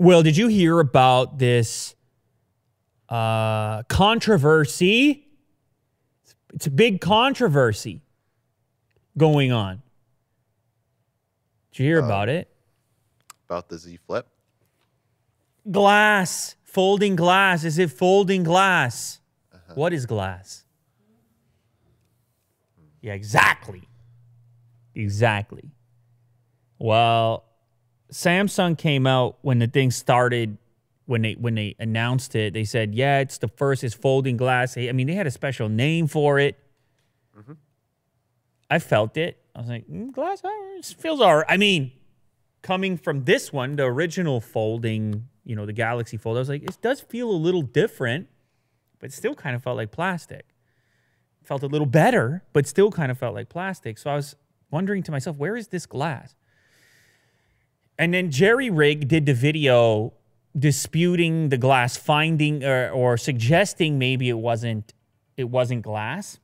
Well, did you hear about this uh, controversy? It's, it's a big controversy going on. Did you hear about it? About the Z Flip. Glass, folding glass. Is it folding glass? What is glass? Yeah, exactly. Exactly. Well, Samsung came out when the thing started when they when they announced it. They said, "Yeah, it's the first is folding glass." I mean, they had a special name for it. I felt it. I was like, mm, "Glass it feels all right." I mean, coming from this one, the original folding, you know, the Galaxy Fold, I was like, it does feel a little different, but it still kind of felt like plastic. Felt a little better, but still kind of felt like plastic. So I was wondering to myself, where is this glass? And then Jerry Rig did the video disputing the glass, finding or, or suggesting maybe it wasn't it wasn't glass.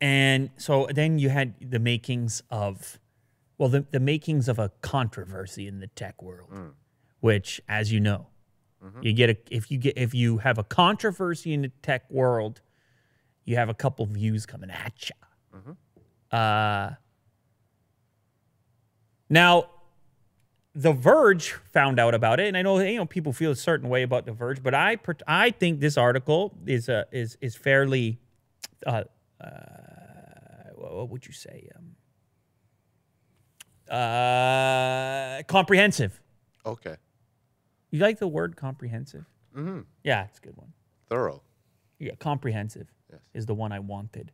And so then you had the makings of well, the, the makings of a controversy in the tech world, mm. which, as you know, mm-hmm. you get a if you get if you have a controversy in the tech world, you have a couple views coming at you. Mm-hmm. Uh, now, The Verge found out about it, and I know you know people feel a certain way about The Verge, but I I think this article is uh, is is fairly, uh, uh, what would you say, um, uh, comprehensive. Okay. You like the word comprehensive? Mm-hmm. Yeah, it's a good one. Thorough. Yeah, comprehensive Yes. is the one I wanted.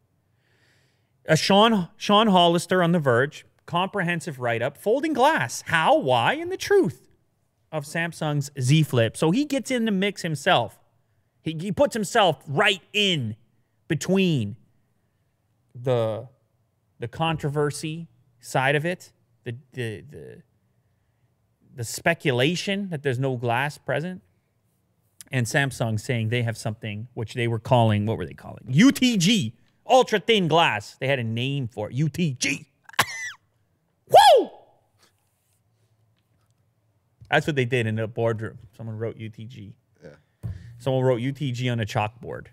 A Sean Sean Hollister on The Verge, comprehensive write up, folding glass, how, why, and the truth of Samsung's Z Flip. So he gets in the mix himself. He, he puts himself right in between the the controversy side of it, the the the, the speculation that there's no glass present, and Samsung saying they have something which they were calling what were they calling UTG ultra thin glass. They had a name for it, UTG. Woo! That's what they did in the boardroom. Someone wrote UTG. Yeah. Someone wrote UTG on a chalkboard.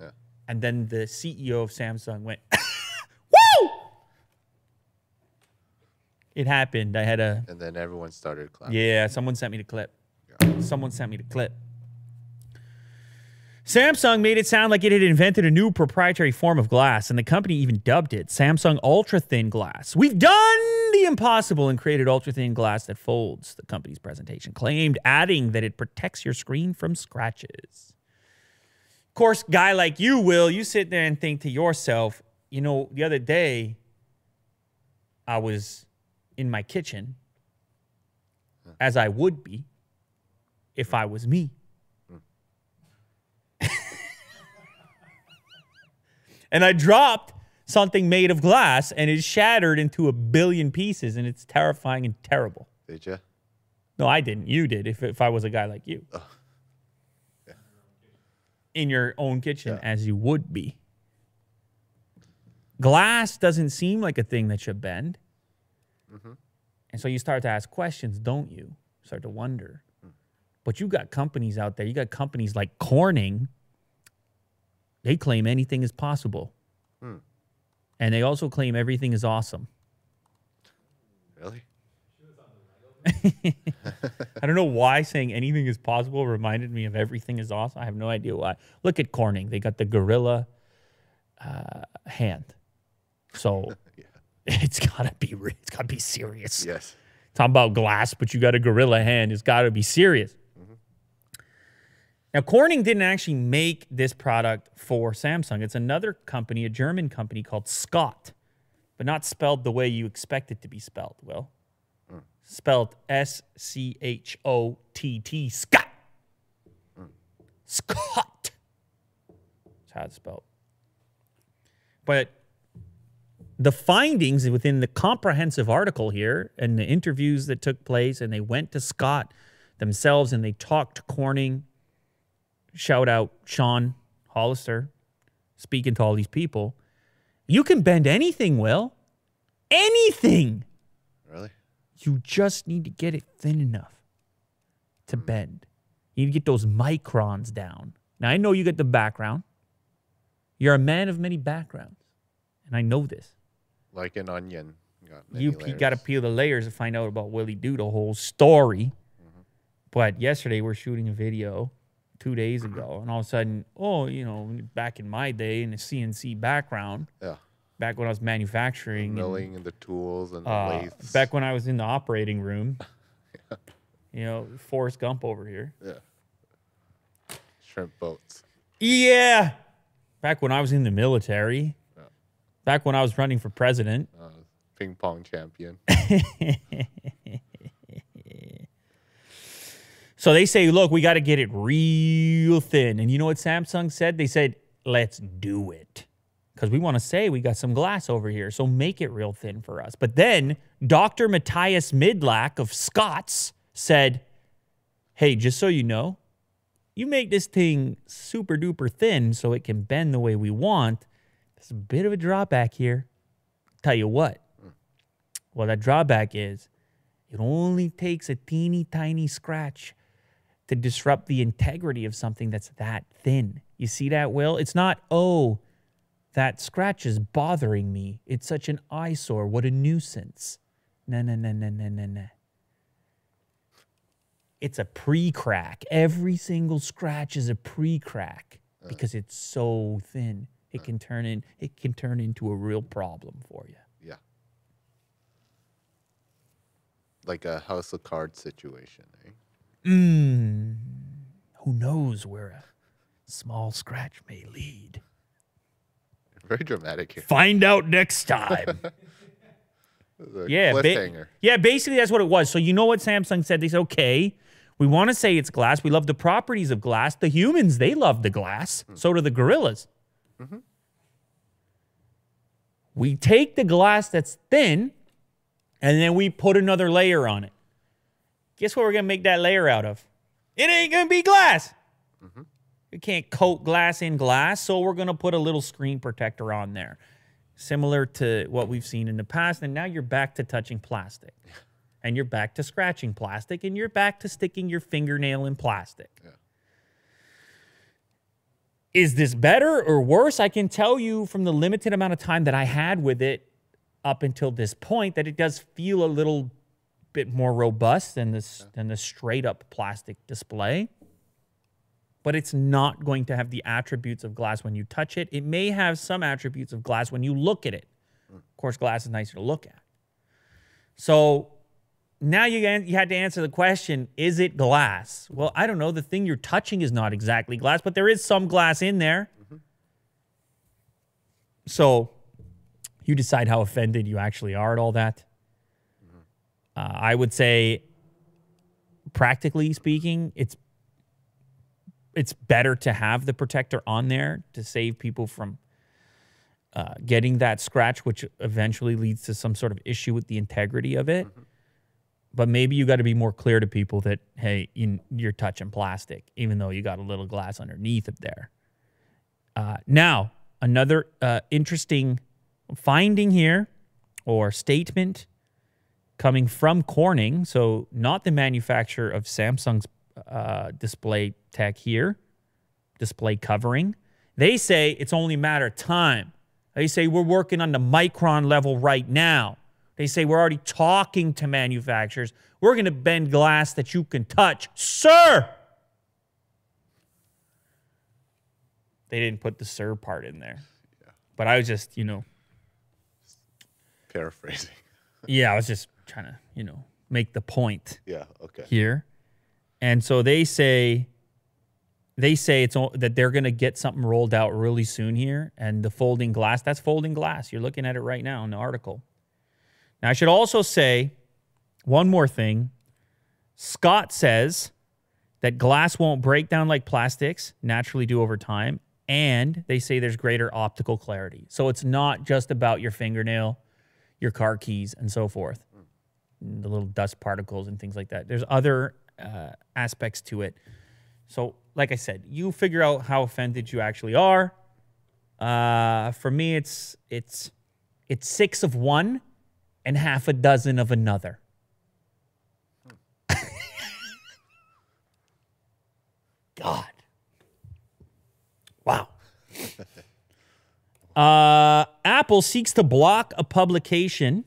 Yeah. And then the CEO of Samsung went, Woo! It happened. I had a And then everyone started clapping. yeah, someone sent me the clip. Someone sent me the clip. Samsung made it sound like it had invented a new proprietary form of glass, and the company even dubbed it Samsung Ultra Thin Glass. We've done the impossible and created ultra thin glass that folds, the company's presentation claimed, adding that it protects your screen from scratches. Of course, guy like you, Will, you sit there and think to yourself, you know, the other day I was in my kitchen as I would be if I was me. And I dropped something made of glass and it shattered into a billion pieces and it's terrifying and terrible. Did you? No, I didn't. You did if, if I was a guy like you. In your own kitchen, Yeah. as you would be. Glass doesn't seem like a thing that should bend. Mm-hmm. And so you start to ask questions, don't you? Start to wonder. But you got companies out there, you got companies like Corning, they claim anything is possible. And they also claim everything is awesome. Really? I don't know why saying anything is possible reminded me of everything is awesome. I have no idea why. Look at Corning; they got the gorilla uh, hand, so it's gotta be it's gotta be serious. Yes. Talking about glass, but you got a gorilla hand. It's gotta be serious. Now, Corning didn't actually make this product for Samsung. It's another company, a German company called Schott, but not spelled the way you expect it to be spelled. Will spelled S C H O T T Schott. Schott. That's how it's spelled. But the findings within the comprehensive article here and the interviews that took place, and they went to Schott themselves and they talked to Corning. Shout out Sean Hollister speaking to all these people. You can bend anything, Will. Anything. Really? You just need to get it thin enough to to bend. You need to get those microns down. Now I know you get the background. You're a man of many backgrounds, and I know this. Like an onion. Got You got to peel the layers to find out about Willie Do the whole story. Mm-hmm. But yesterday we're shooting a video two days ago, and all of a sudden, oh, you know, back in my day in the CNC background, Yeah. back when I was manufacturing, and, Milling and the tools and the uh, lathes. back when I was in the operating room, you know, Forrest Gump over here. yeah. Shrimp boats. Yeah. Back when I was in the military. Back when I was running for president. Uh, ping pong champion. So they say, look, we got to get it real thin. And you know what Samsung said? They said, let's do it. Because we want to say we got some glass over here. So make it real thin for us. But then Dr. Matthias Midlack of Schott's said, hey, just so you know, you make this thing super duper thin so it can bend the way we want. There's a bit of a drawback here. Tell you what. Well, that drawback is it only takes a teeny tiny scratch to disrupt the integrity of something that's that thin. You see that, Will? It's not, oh, that scratch is bothering me. It's such an eyesore. What a nuisance. No, no, no, no, no, no, no. It's a pre crack. Every single scratch is a pre crack because it's so thin. It can turn in it can turn into a real problem for you. Yeah. Like a house of cards situation, eh? Mm, who knows where a small scratch may lead? Very dramatic here. Find out next time. Yeah, ba- yeah. Basically, that's what it was. So you know what Samsung said? They said, okay, we want to say it's glass. We love the properties of glass. The humans, they love the glass. So do the gorillas. We take the glass that's thin, and then we put another layer on it. Guess what we're gonna make that layer out of? It ain't gonna be glass. Mm-hmm. You can't coat glass in glass, so we're gonna put a little screen protector on there, similar to what we've seen in the past. And now you're back to touching plastic, and you're back to scratching plastic, and you're back to sticking your fingernail in plastic. Yeah. Is this better or worse? I can tell you from the limited amount of time that I had with it up until this point that it does feel a little bit more robust than this than the straight up plastic display. But it's not going to have the attributes of glass when you touch it. It may have some attributes of glass when you look at it. Hmm. Of course, glass is nicer to look at. So now you, you had to answer the question is it glass? Well, I don't know. The thing you're touching is not exactly glass, but there is some glass in there. Mm-hmm. So you decide how offended you actually are at all that. Uh, I would say, practically speaking, it's it's better to have the protector on there to save people from uh, getting that scratch, which eventually leads to some sort of issue with the integrity of it. But maybe you got to be more clear to people that hey, you, you're touching plastic, even though you got a little glass underneath it there. Uh, now, another uh, interesting finding here or statement coming from Corning, so not the manufacturer of Samsung's uh, display tech here, display covering. They say it's only a matter of time. They say we're working on the micron level right now. They say we're already talking to manufacturers. We're going to bend glass that you can touch. Sir! They didn't put the sir part in there. But I was just, you know, Paraphrasing. yeah, I was just trying to, you know, make the point Yeah. Okay. here. And so they say they say it's o- that they're going to get something rolled out really soon here and the folding glass, that's folding glass. You're looking at it right now in the article. Now I should also say one more thing. Schott says that glass won't break down like plastics naturally do over time and they say there's greater optical clarity. So it's not just about your fingernail, your car keys and so forth the little dust particles and things like that. There's other uh, aspects to it. So, like I said, you figure out how offended you actually are. Uh, for me, it's it's it's six of one and half a dozen of another. God. Wow. uh, Apple seeks to block a publication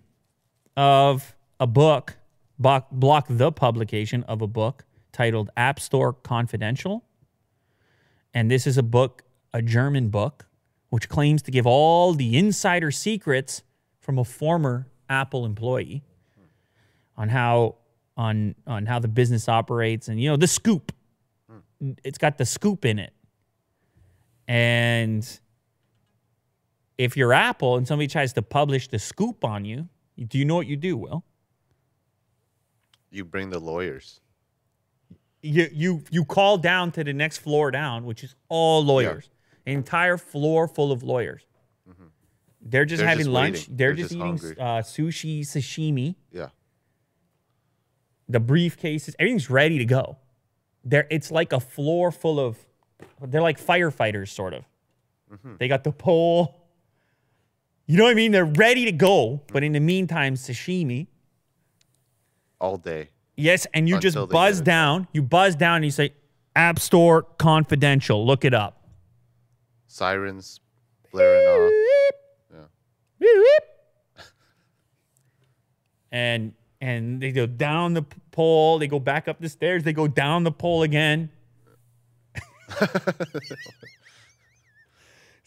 of a book, block, the publication of a book titled App Store Confidential. And this is a book, a German book, which claims to give all the insider secrets from a former Apple employee on how on on how the business operates and you know the scoop. It's got the scoop in it. And if you're Apple and somebody tries to publish the scoop on you, do you know what you do, Will? You bring the lawyers. You you you call down to the next floor down, which is all lawyers. An entire floor full of lawyers. They're just They're having just lunch. They're, They're just, just eating uh, sushi, sashimi. Yeah. the briefcases, everything's ready to go. There, it's like a floor full of. They're like firefighters, sort of. They got the pole. You know what I mean? They're ready to go, but in the meantime, sashimi. All day. Yes, and you just buzz down. You buzz down and you say, "App Store Confidential." Look it up. Sirens blaring off. Yeah. And and they go down the pole. They go back up the stairs. They go down the pole again. this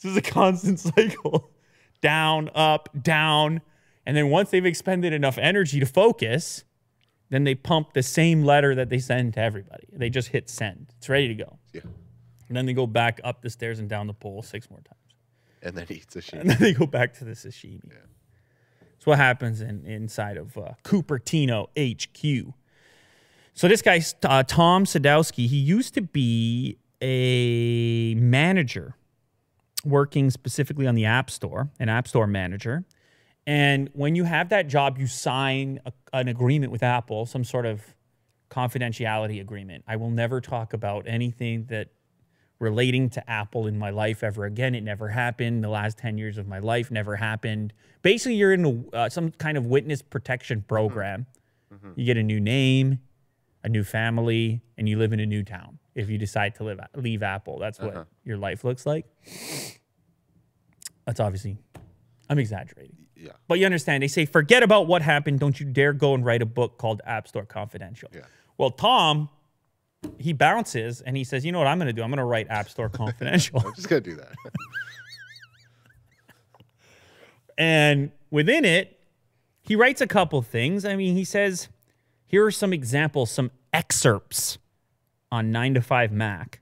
is a constant cycle. Down, up, down. And then once they've expended enough energy to focus, then they pump the same letter that they send to everybody. They just hit send. It's ready to go. Yeah. And then they go back up the stairs and down the pole six more times And then eats a and then they go back to the sashimi. Yeah. That's what happens in, inside of uh, Cupertino HQ. So this guy, uh, Tom Sadowski, he used to be a manager working specifically on the App Store, an App Store manager. And when you have that job, you sign a, an agreement with Apple, some sort of confidentiality agreement. I will never talk about anything that relating to Apple in my life ever again. It never happened. The last 10 years of my life never happened. Basically, you're in a, uh, some kind of witness protection mm-hmm. program. Mm-hmm. You get a new name, a new family, and you live in a new town. If you decide to live leave Apple, that's what uh-huh. your life looks like. That's obviously, I'm exaggerating. Yeah. But you understand, they say, forget about what happened. Don't you dare go and write a book called App Store Confidential. Yeah. Well, Tom, he bounces and he says, you know what I'm going to do? I'm going to write App Store Confidential. I'm just gonna do that. and within it, he writes a couple things. I mean, he says, here are some examples, some excerpts on 9 to 5 Mac.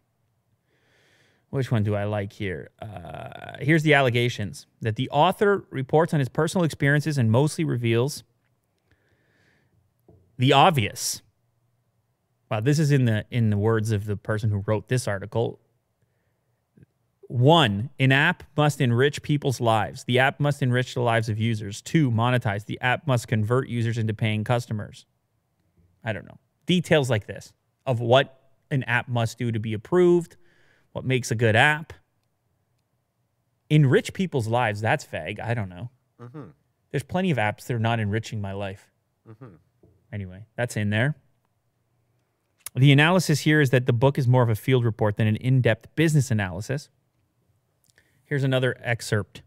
Which one do I like here? Uh, here's the allegations that the author reports on his personal experiences and mostly reveals the obvious. Wow, this is in the in the words of the person who wrote this article. One, an app must enrich people's lives. The app must enrich the lives of users. Two, monetize. The app must convert users into paying customers. I don't know. Details like this of what an app must do to be approved, what makes a good app. Enrich people's lives. That's vague. I don't know. Mm-hmm. There's plenty of apps that are not enriching my life. Mm-hmm. Anyway, that's in there. The analysis here is that the book is more of a field report than an in depth business analysis. Here's another excerpt.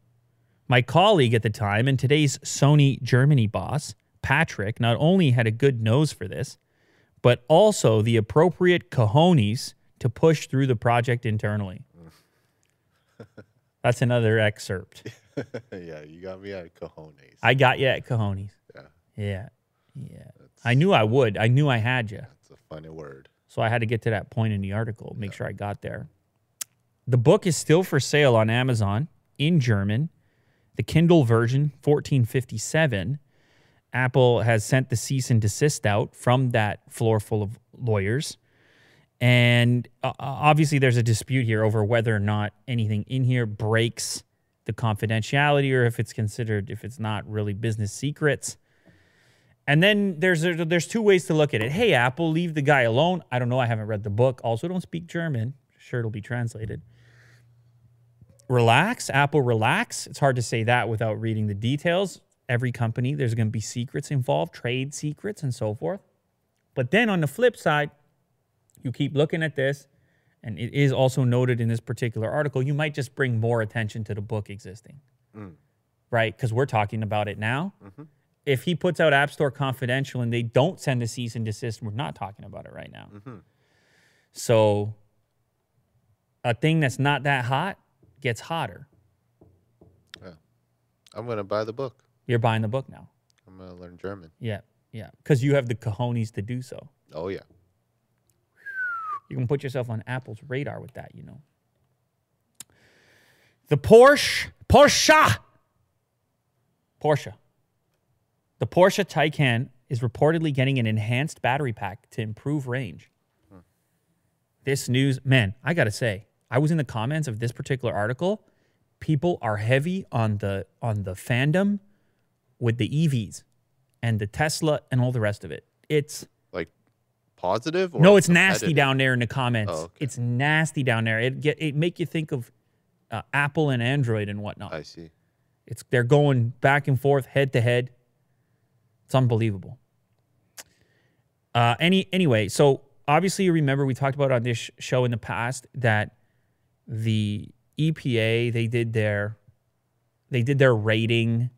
My colleague at the time and today's Sony Germany boss, Patrick, not only had a good nose for this, but also the appropriate cojones to push through the project internally. That's another excerpt. yeah, you got me at cojones. I got you at cojones. yeah, Yeah. Yeah. I knew I would. I knew I had you. it's a funny word. So I had to get to that point in the article, make sure I got there. The book is still for sale on Amazon in German. The Kindle version, 1457. Apple has sent the cease and desist out from that floor full of lawyers. And uh, obviously, there's a dispute here over whether or not anything in here breaks the confidentiality or if it's considered, if it's not really business secrets. And then there's there's two ways to look at it. Hey, Apple, leave the guy alone. I don't know. I haven't read the book. Also, don't speak German. Sure, it'll be translated. Relax, Apple, relax. It's hard to say that without reading the details. Every company, there's going to be secrets involved, trade secrets, and so forth. But then on the flip side, you keep looking at this, and it is also noted in this particular article, you might just bring more attention to the book existing, mm. right? Because we're talking about it now. Mm-hmm. If he puts out App Store Confidential and they don't send a cease and desist, we're not talking about it right now. Mm-hmm. So a thing that's not that hot gets hotter. I'm gonna buy the book. You're buying the book now. I'm gonna learn German. Yeah, yeah, because you have the cojones to do so. Oh yeah. You can put yourself on Apple's radar with that, you know. The Porsche, Porsche, Porsche. The Porsche Taycan is reportedly getting an enhanced battery pack to improve range. Hmm. This news, man, I gotta say, I was in the comments of this particular article. People are heavy on the on the fandom with the EVs and the Tesla and all the rest of it. It's positive? Or no, it's nasty down there in the comments. Oh, okay. It's nasty down there. It get it make you think of uh, Apple and Android and whatnot. I see. It's they're going back and forth, head to head. It's unbelievable. Uh, any anyway, so obviously you remember we talked about on this sh- show in the past that the EPA they did their they did their rating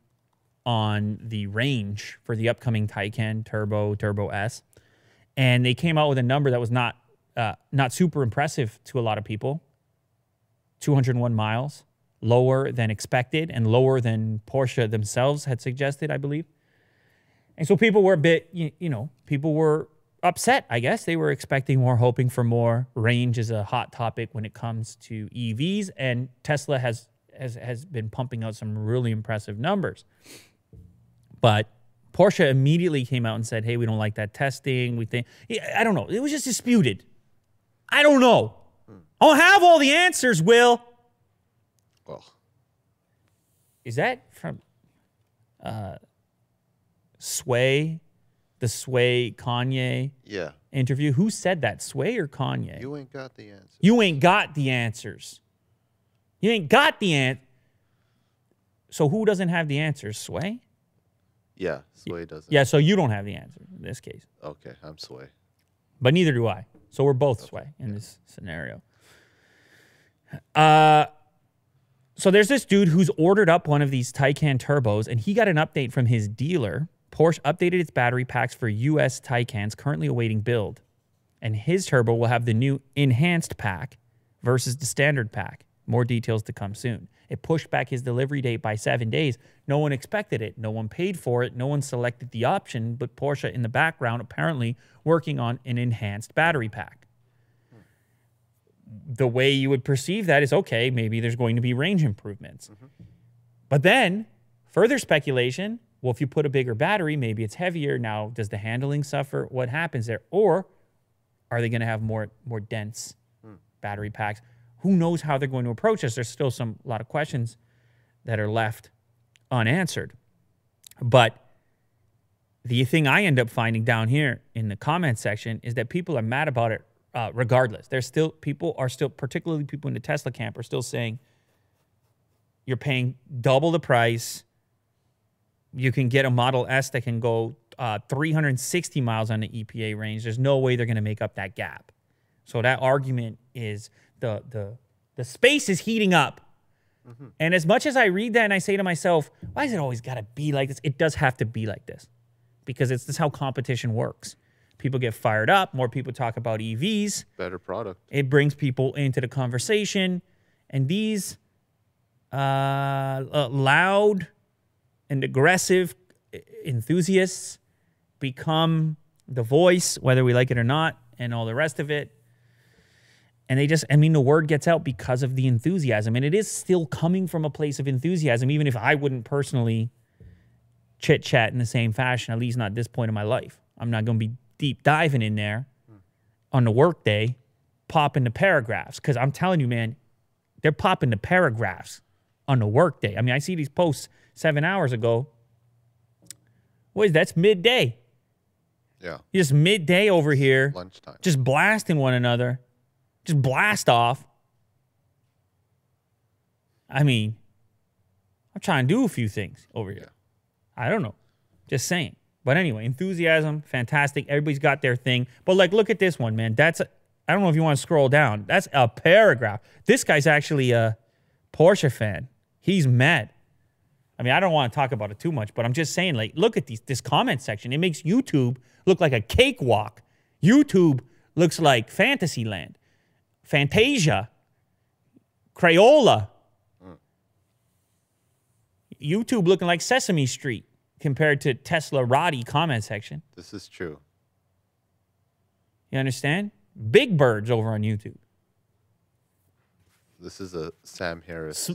on the range for the upcoming Taycan Turbo Turbo S, and they came out with a number that was not uh, not super impressive to a lot of people. 201 miles, lower than expected and lower than Porsche themselves had suggested, I believe. And so people were a bit, you, you know, people were upset, I guess. They were expecting more, hoping for more. Range is a hot topic when it comes to EVs, and Tesla has has, has been pumping out some really impressive numbers. But Porsche immediately came out and said, "Hey, we don't like that testing. We think I don't know. It was just disputed. I don't know. I don't have all the answers. Will Well, is that from uh, Sway, the Sway Kanye yeah. interview? Who said that? Sway or Kanye? You ain't got the answers. You ain't got the answers. You ain't got the an. So who doesn't have the answers? Sway. Yeah. Sway doesn't. Yeah. So you don't have the answer in this case. Okay. I'm Sway. but neither do I. So we're both sway in this scenario. Uh, so there's this dude who's ordered up one of these Taycan turbos, and he got an update from his dealer. Porsche updated its battery packs for U.S. Taycans currently awaiting build, and his turbo will have the new enhanced pack versus the standard pack. More details to come soon. It pushed back his delivery date by seven days. No one expected it. No one paid for it. No one selected the option, but Porsche in the background apparently working on an enhanced battery pack. The way you would perceive that is okay, maybe there's going to be range improvements. Mm-hmm. But then further speculation well, if you put a bigger battery, maybe it's heavier. Now, does the handling suffer? What happens there? Or are they going to have more more dense hmm. battery packs? Who knows how they're going to approach this? There's still some a lot of questions that are left unanswered. But the thing I end up finding down here in the comment section is that people are mad about it uh, regardless. There's still people are still, particularly people in the Tesla camp, are still saying you're paying double the price. You can get a Model S that can go uh, 360 miles on the EPA range. There's no way they're going to make up that gap. So that argument is the the the space is heating up. And as much as I read that and I say to myself, why is it always got to be like this? It does have to be like this because it's this how competition works. People get fired up, more people talk about EVs, Better product. it brings people into the conversation and these uh, uh, loud and aggressive enthusiasts become the voice whether we like it or not and all the rest of it and they just i mean the word gets out because of the enthusiasm. And it is still coming from a place of enthusiasm even if i wouldn't personally chit chat in the same fashion at least not at this point in my life. I'm not going to be deep diving in there on the workday popping the paragraphs because i'm telling you man they're popping the paragraphs on the workday i mean i see these posts seven hours ago. What is that's midday. Yeah. just midday over here Lunchtime. just blasting one another, just blast off. I mean, I'm trying to do a few things over here. I don't know. Just saying. But anyway, enthusiasm, fantastic. Everybody's got their thing. But like, look at this one, man. That's a, I don't know if you want to scroll down. That's a paragraph. This guy's actually a Porsche fan. He's mad. I mean, I don't want to talk about it too much, but I'm just saying, like, look at these this comment section. It makes YouTube look like a cakewalk. YouTube looks like Fantasyland, Fantasia, Crayola. YouTube looking like Sesame Street compared to Teslarati comment section. This is true. You understand? Big birds over on YouTube. This is a Sam Harris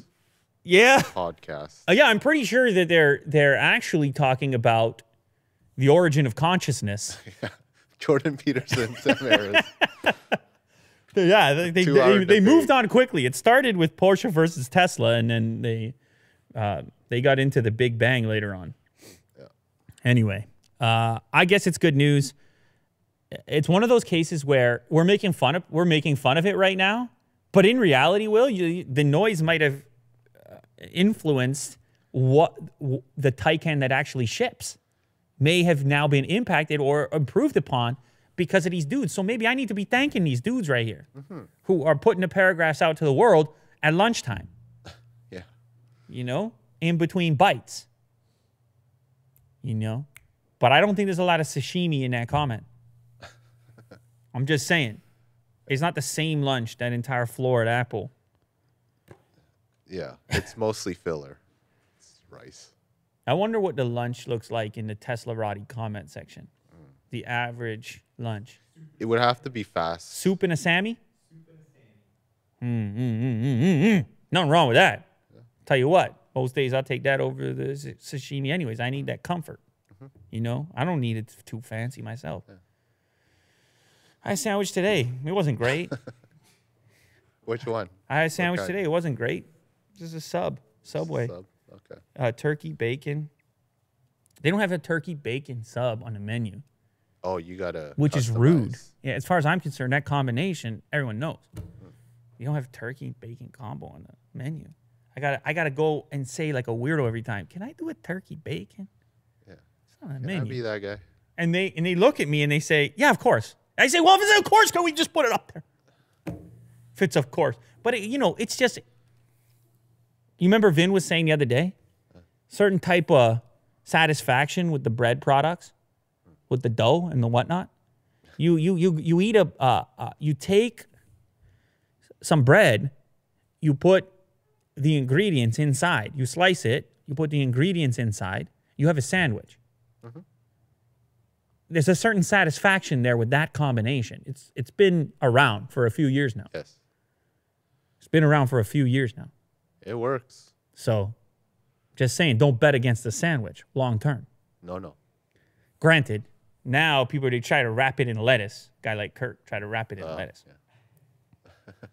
Yeah. podcast. Uh, yeah, I'm pretty sure that they're they're actually talking about the origin of consciousness. Jordan Peterson, Sam Harris. yeah, they they, they, they moved on quickly. It started with Porsche versus Tesla, and then they uh, they got into the Big Bang later on. Yeah. Anyway, uh, I guess it's good news. It's one of those cases where we're making fun of we're making fun of it right now, but in reality, will you, the noise might have uh, influenced what w- the Taycan that actually ships may have now been impacted or improved upon because of these dudes. So maybe I need to be thanking these dudes right here mm-hmm. who are putting the paragraphs out to the world at lunchtime, Yeah. you know, in between bites. You know? But I don't think there's a lot of sashimi in that comment. I'm just saying. It's not the same lunch, that entire floor at Apple. Yeah. It's mostly filler. It's rice. I wonder what the lunch looks like in the Teslarati comment section. Mm. The average lunch. It would have to be fast. Soup and a Sammy? Soup and a Sammy. Mm, mm, mm, mm, mm, mm. Nothing wrong with that. Tell you what, most days I'll take that over the sashimi anyways. I need that comfort. You know, I don't need it too fancy myself. I had a sandwich today. It wasn't great. Which one? I had a sandwich today. It wasn't great. Just a sub, Subway. Sub. Okay. Uh, turkey, bacon. They don't have a turkey bacon sub on the menu. Oh, you gotta. which is rude. Yeah, as far as I'm concerned, that combination everyone knows. You don't have turkey bacon combo on the menu. I gotta I gotta go and say like a weirdo every time. Can I do a turkey bacon? Yeah. It's not on the Can I menu. be that guy? and they and they look at me and they say, "Yeah, of course." I say, "Well, if it's of course, can we just put it up there?" If it's of course, but it, you know, it's just. You remember Vin was saying the other day, uh. certain type of satisfaction with the bread products, with the dough and the whatnot. You you you you eat a uh, uh, you take some bread, you put the ingredients inside. You slice it, you put the ingredients inside. You have a sandwich there's a certain satisfaction there with that combination. It's it's been around for a few years now. Yes. It's been around for a few years now. It works. So just saying, don't bet against the sandwich long term. No, no. Granted, now people they try to wrap it in lettuce. Guy like Kurt try to wrap it in Uh, lettuce. yeah.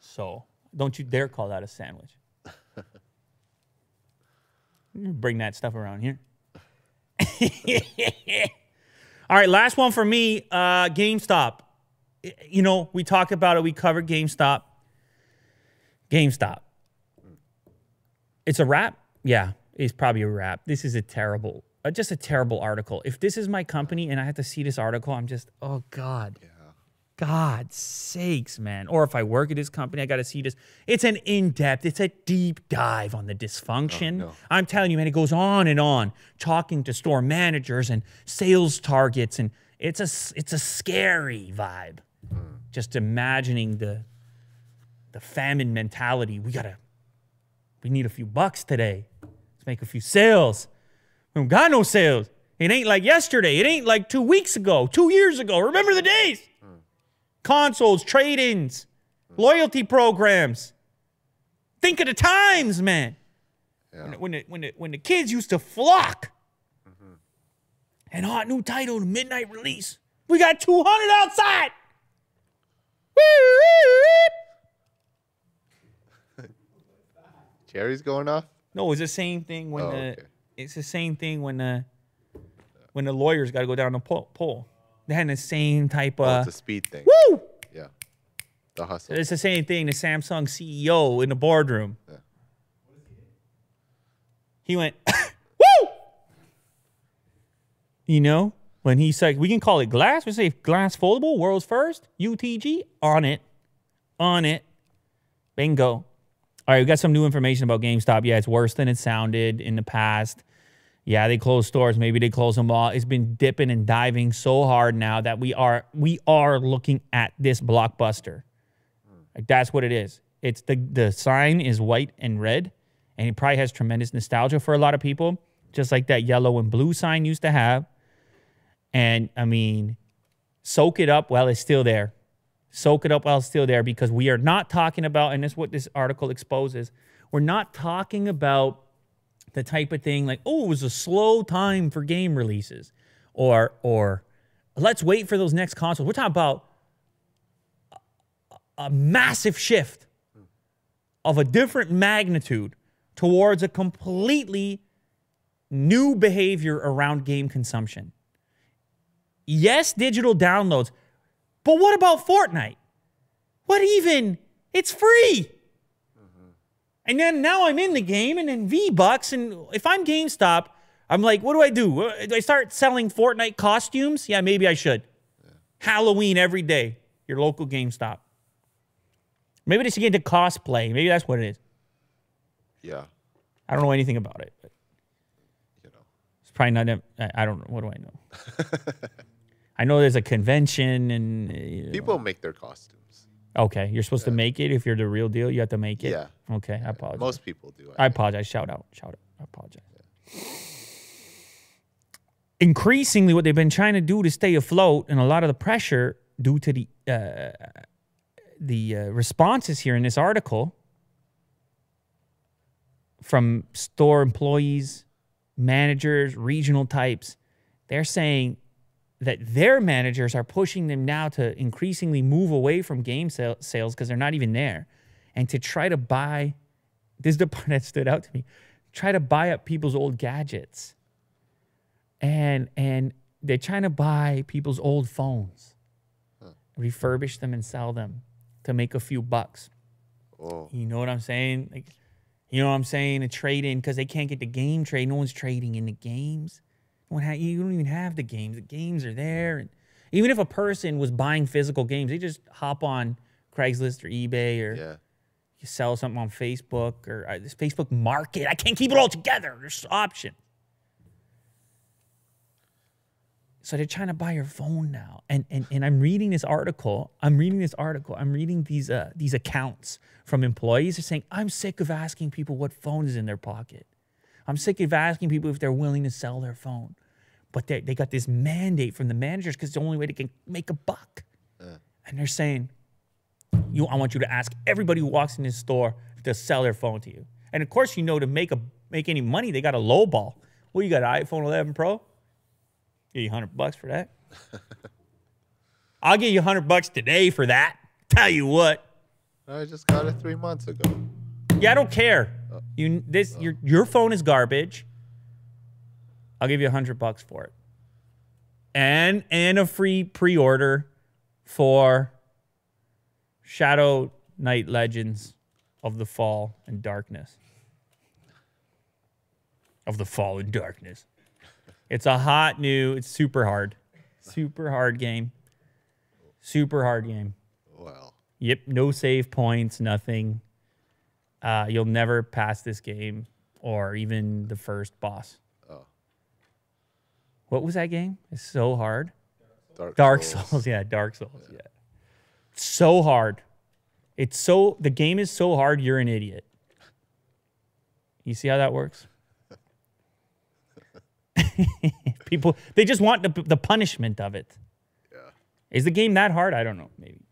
So don't you dare call that a sandwich. Bring that stuff around here. All right, last one for me. Uh, GameStop. You know, we talked about it. We covered GameStop. GameStop. It's a wrap. Yeah, it's probably a wrap. This is a terrible, uh, just a terrible article. If this is my company and I have to see this article, I'm just, oh God. Yeah. God's sakes, man. Or if I work at this company, I got to see this. It's an in depth, it's a deep dive on the dysfunction. no. I'm telling you, man, it goes on and on, talking to store managers and sales targets. And it's a, it's a scary vibe. Just imagining the, the famine mentality. We got to, we need a few bucks today. Let's make a few sales. We don't got no sales. It ain't like yesterday. It ain't like two weeks ago, two years ago. Remember the days? Consoles, trade ins, loyalty programs. Think of the times, man. When, when, the, when, the, when the kids used to flock. And hot new title, midnight release. We got 200 outside. Jerry's going off. No, it's the same thing when Oh, the okay. It's the same thing when the when the lawyers got to go down the pole. pole. They had the same type Oh, of it's a speed thing. woo. Yeah. The hustle. It's the same thing. The Samsung CEO in the boardroom. Yeah. He went woo. You know, when he said we can call it glass, we say glass foldable, world's first, UTG, on it, on it, bingo. All right, we got some new information about GameStop. Yeah, it's worse than it sounded in the past. Yeah, they closed stores. Maybe they closed them all. It's been dipping and diving so hard now that we are we are looking at this blockbuster. Like that's what it is. It's the the sign is white and red, and it probably has tremendous nostalgia for a lot of people, just like that yellow and blue sign used to have. And I mean, soak it up while it's still there. Soak it up while it's still there because we are not talking about, and this is what this article exposes. We're not talking about the type of thing like, oh, it was a slow time for game releases, or or let's wait for those next consoles. We're talking about a, a massive shift of a different magnitude towards a completely new behavior around game consumption. Yes, digital downloads, but what about Fortnite? What even? It's free. Mm-hmm. And then now I'm in the game and then V Bucks. And if I'm GameStop, I'm like, what do I do? Do I start selling Fortnite costumes? Yeah, maybe I should. Halloween every day, your local GameStop. Maybe they should get into cosplay. Maybe that's what it is. Yeah. I don't know anything about it. But You know. it's probably not. I I don't know. What do I know? I know there's a convention and. uh, you know. People make their costumes. Okay, you're supposed to make it. If you're the real deal, you have to make it. Yeah. Okay, I apologize. Most people do. I apologize. Shout out. Shout out. I apologize. Increasingly, what they've been trying to do to stay afloat, and a lot of the pressure due to the uh, the uh, responses here in this article from store employees, managers, regional types, they're saying that their managers are pushing them now to increasingly move away from game sale- sales because they're not even there and to try to buy this is the part that stood out to me try to buy up people's old gadgets. And and they're trying to buy people's old phones refurbish them and sell them to make a few bucks. Oh, you know what i'm saying? Like you know what i'm saying? A trade in because they can't get the game trade. No one's trading in the games one ha- you don't even have the games the games are there and even if a person was buying physical games they just hop on craigslist or ebay or yeah. you sell something on Facebook or uh, this Facebook Market. I can't keep it all together. There's options. So they're trying to buy your phone now, and and and I'm reading this article. I'm reading this article. I'm reading these uh these accounts from employees. They're saying I'm sick of asking people what phone is in their pocket. I'm sick of asking people if they're willing to sell their phone, but they they got this mandate from the managers because it's the only way they can make a buck, and they're saying you I want you to ask everybody who walks in this store to sell their phone to you. And of course, you know to make a make any money, they got a low ball. Well, you got an iPhone 11 Pro. Give you 100 bucks for that. I'll give you 100 bucks today for that. Tell you what. I just got it three months ago. Yeah, I don't care. Oh. You this oh. your your phone is garbage. I'll give you a 100 bucks for it. And and a free pre-order for Shadow Knight Legends of the Fall and Darkness. Of the Fall and Darkness. It's a hot new, it's super hard. Super hard game. Super hard game. Well, Yep, no save points, nothing. Uh, you'll never pass this game or even the first boss. What was that game? It's so hard. Dark, Dark Souls. Souls, yeah, Dark Souls, yeah. So hard. It's so the game is so hard you're an idiot. You see how that works? People they just want the, the punishment of it. Yeah. Is the game that hard? I don't know. Maybe.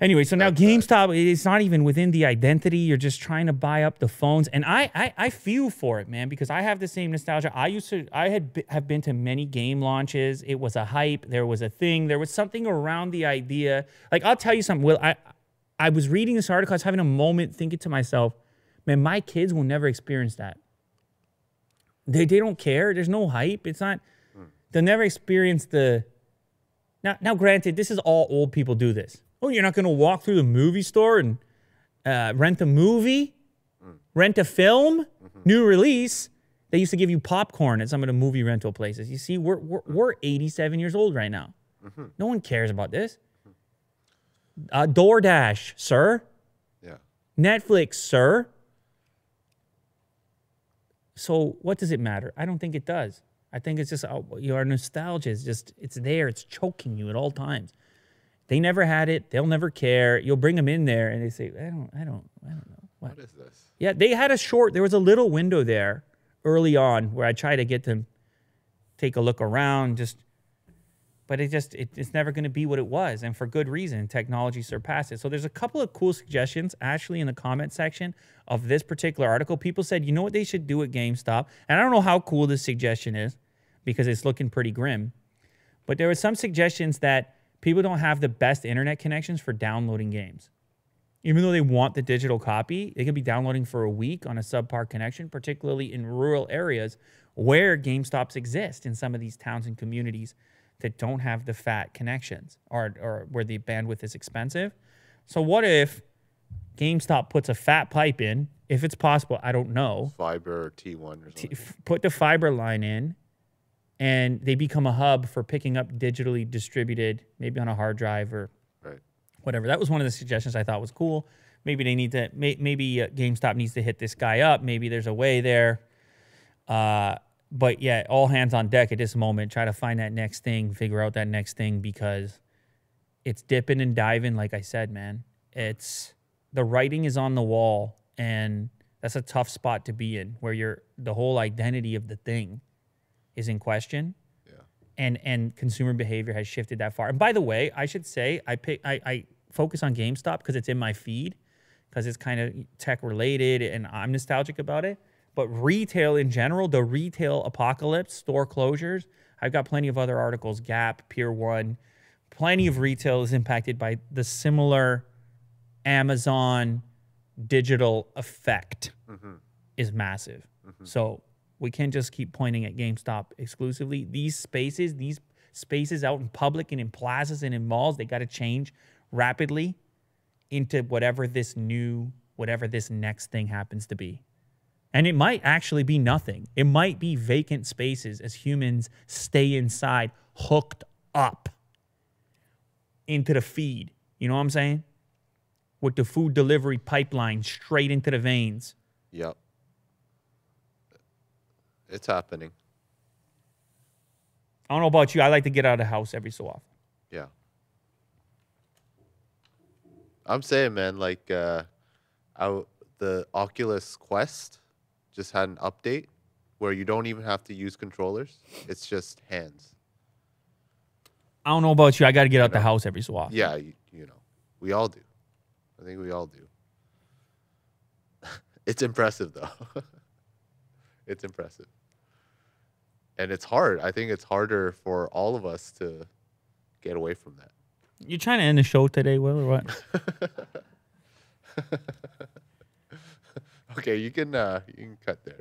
Anyway, so now GameStop, it's not even within the identity. You're just trying to buy up the phones, and I, I, I feel for it, man, because I have the same nostalgia. I used to, I had have been to many game launches. It was a hype. There was a thing. There was something around the idea. Like I'll tell you something. Will I, I was reading this article. I was having a moment, thinking to myself, man, my kids will never experience that. They, they don't care. There's no hype. It's not. Hmm. They'll never experience the. Now, now, granted, this is all old people do this. Oh, you're not going to walk through the movie store and uh, rent a movie, rent a film, new release. They used to give you popcorn at some of the movie rental places. You see, we're we're, we're 87 years old right now. No one cares about this. Uh, DoorDash, sir. Yeah. Netflix, sir. So what does it matter? I don't think it does. I think it's just uh, your nostalgia is just it's there. It's choking you at all times. They never had it. They'll never care. You'll bring them in there and they say, I don't, I don't, I don't know. What? What is this? Yeah, they had a short. There was a little window there early on where I tried to get them take a look around, just. But it just it, it's never going to be what it was, and for good reason. Technology surpassed it. So there's a couple of cool suggestions actually in the comment section of this particular article. People said, you know what they should do at GameStop, and I don't know how cool this suggestion is because it's looking pretty grim. But there were some suggestions that people don't have the best internet connections for downloading games even though they want the digital copy, they could be downloading for a week on a subpar connection, particularly in rural areas where GameStops exist in some of these towns and communities that don't have the fat connections or, or where the bandwidth is expensive. So, what if GameStop puts a fat pipe in? If it's possible, I don't know. Fiber or T1 or something. f- Put the fiber line in, and they become a hub for picking up digitally distributed, maybe on a hard drive or right. whatever. That was one of the suggestions I thought was cool. Maybe they need to. May, maybe uh, GameStop needs to hit this guy up. Maybe there's a way there. Uh, but yeah, all hands on deck at this moment. Try to find that next thing, figure out that next thing because it's dipping and diving. Like I said, man, it's the writing is on the wall, and that's a tough spot to be in, where you're the whole identity of the thing is in question Yeah. and and consumer behavior has shifted that far. And by the way, I should say I pick I, I focus on GameStop because it's in my feed because it's kind of tech related and I'm nostalgic about it. But retail in general, the retail apocalypse, store closures, I've got plenty of other articles, Gap, Pier One, plenty of retail is impacted by the similar Amazon digital effect mm-hmm. is massive. Mm-hmm. So we can't just keep pointing at GameStop exclusively. These spaces, these spaces out in public and in plazas and in malls, they got to change rapidly into whatever this new, whatever this next thing happens to be. And it might actually be nothing. It might be vacant spaces as humans stay inside, hooked up into the feed. You know what I'm saying? With the food delivery pipeline straight into the veins. Yep. It's happening. I don't know about you. I like to get out of the house every so often. Yeah. I'm saying, man, like uh the Oculus Quest just had an update where you don't even have to use controllers. It's just hands. I don't know about you. I got to get out the know. house every so often. Yeah, you, you know. We all do. I think we all do. it's impressive though. it's impressive. And it's hard. I think it's harder for all of us to get away from that. You trying to end the show today, Will, or what? Okay, you can uh you can cut there.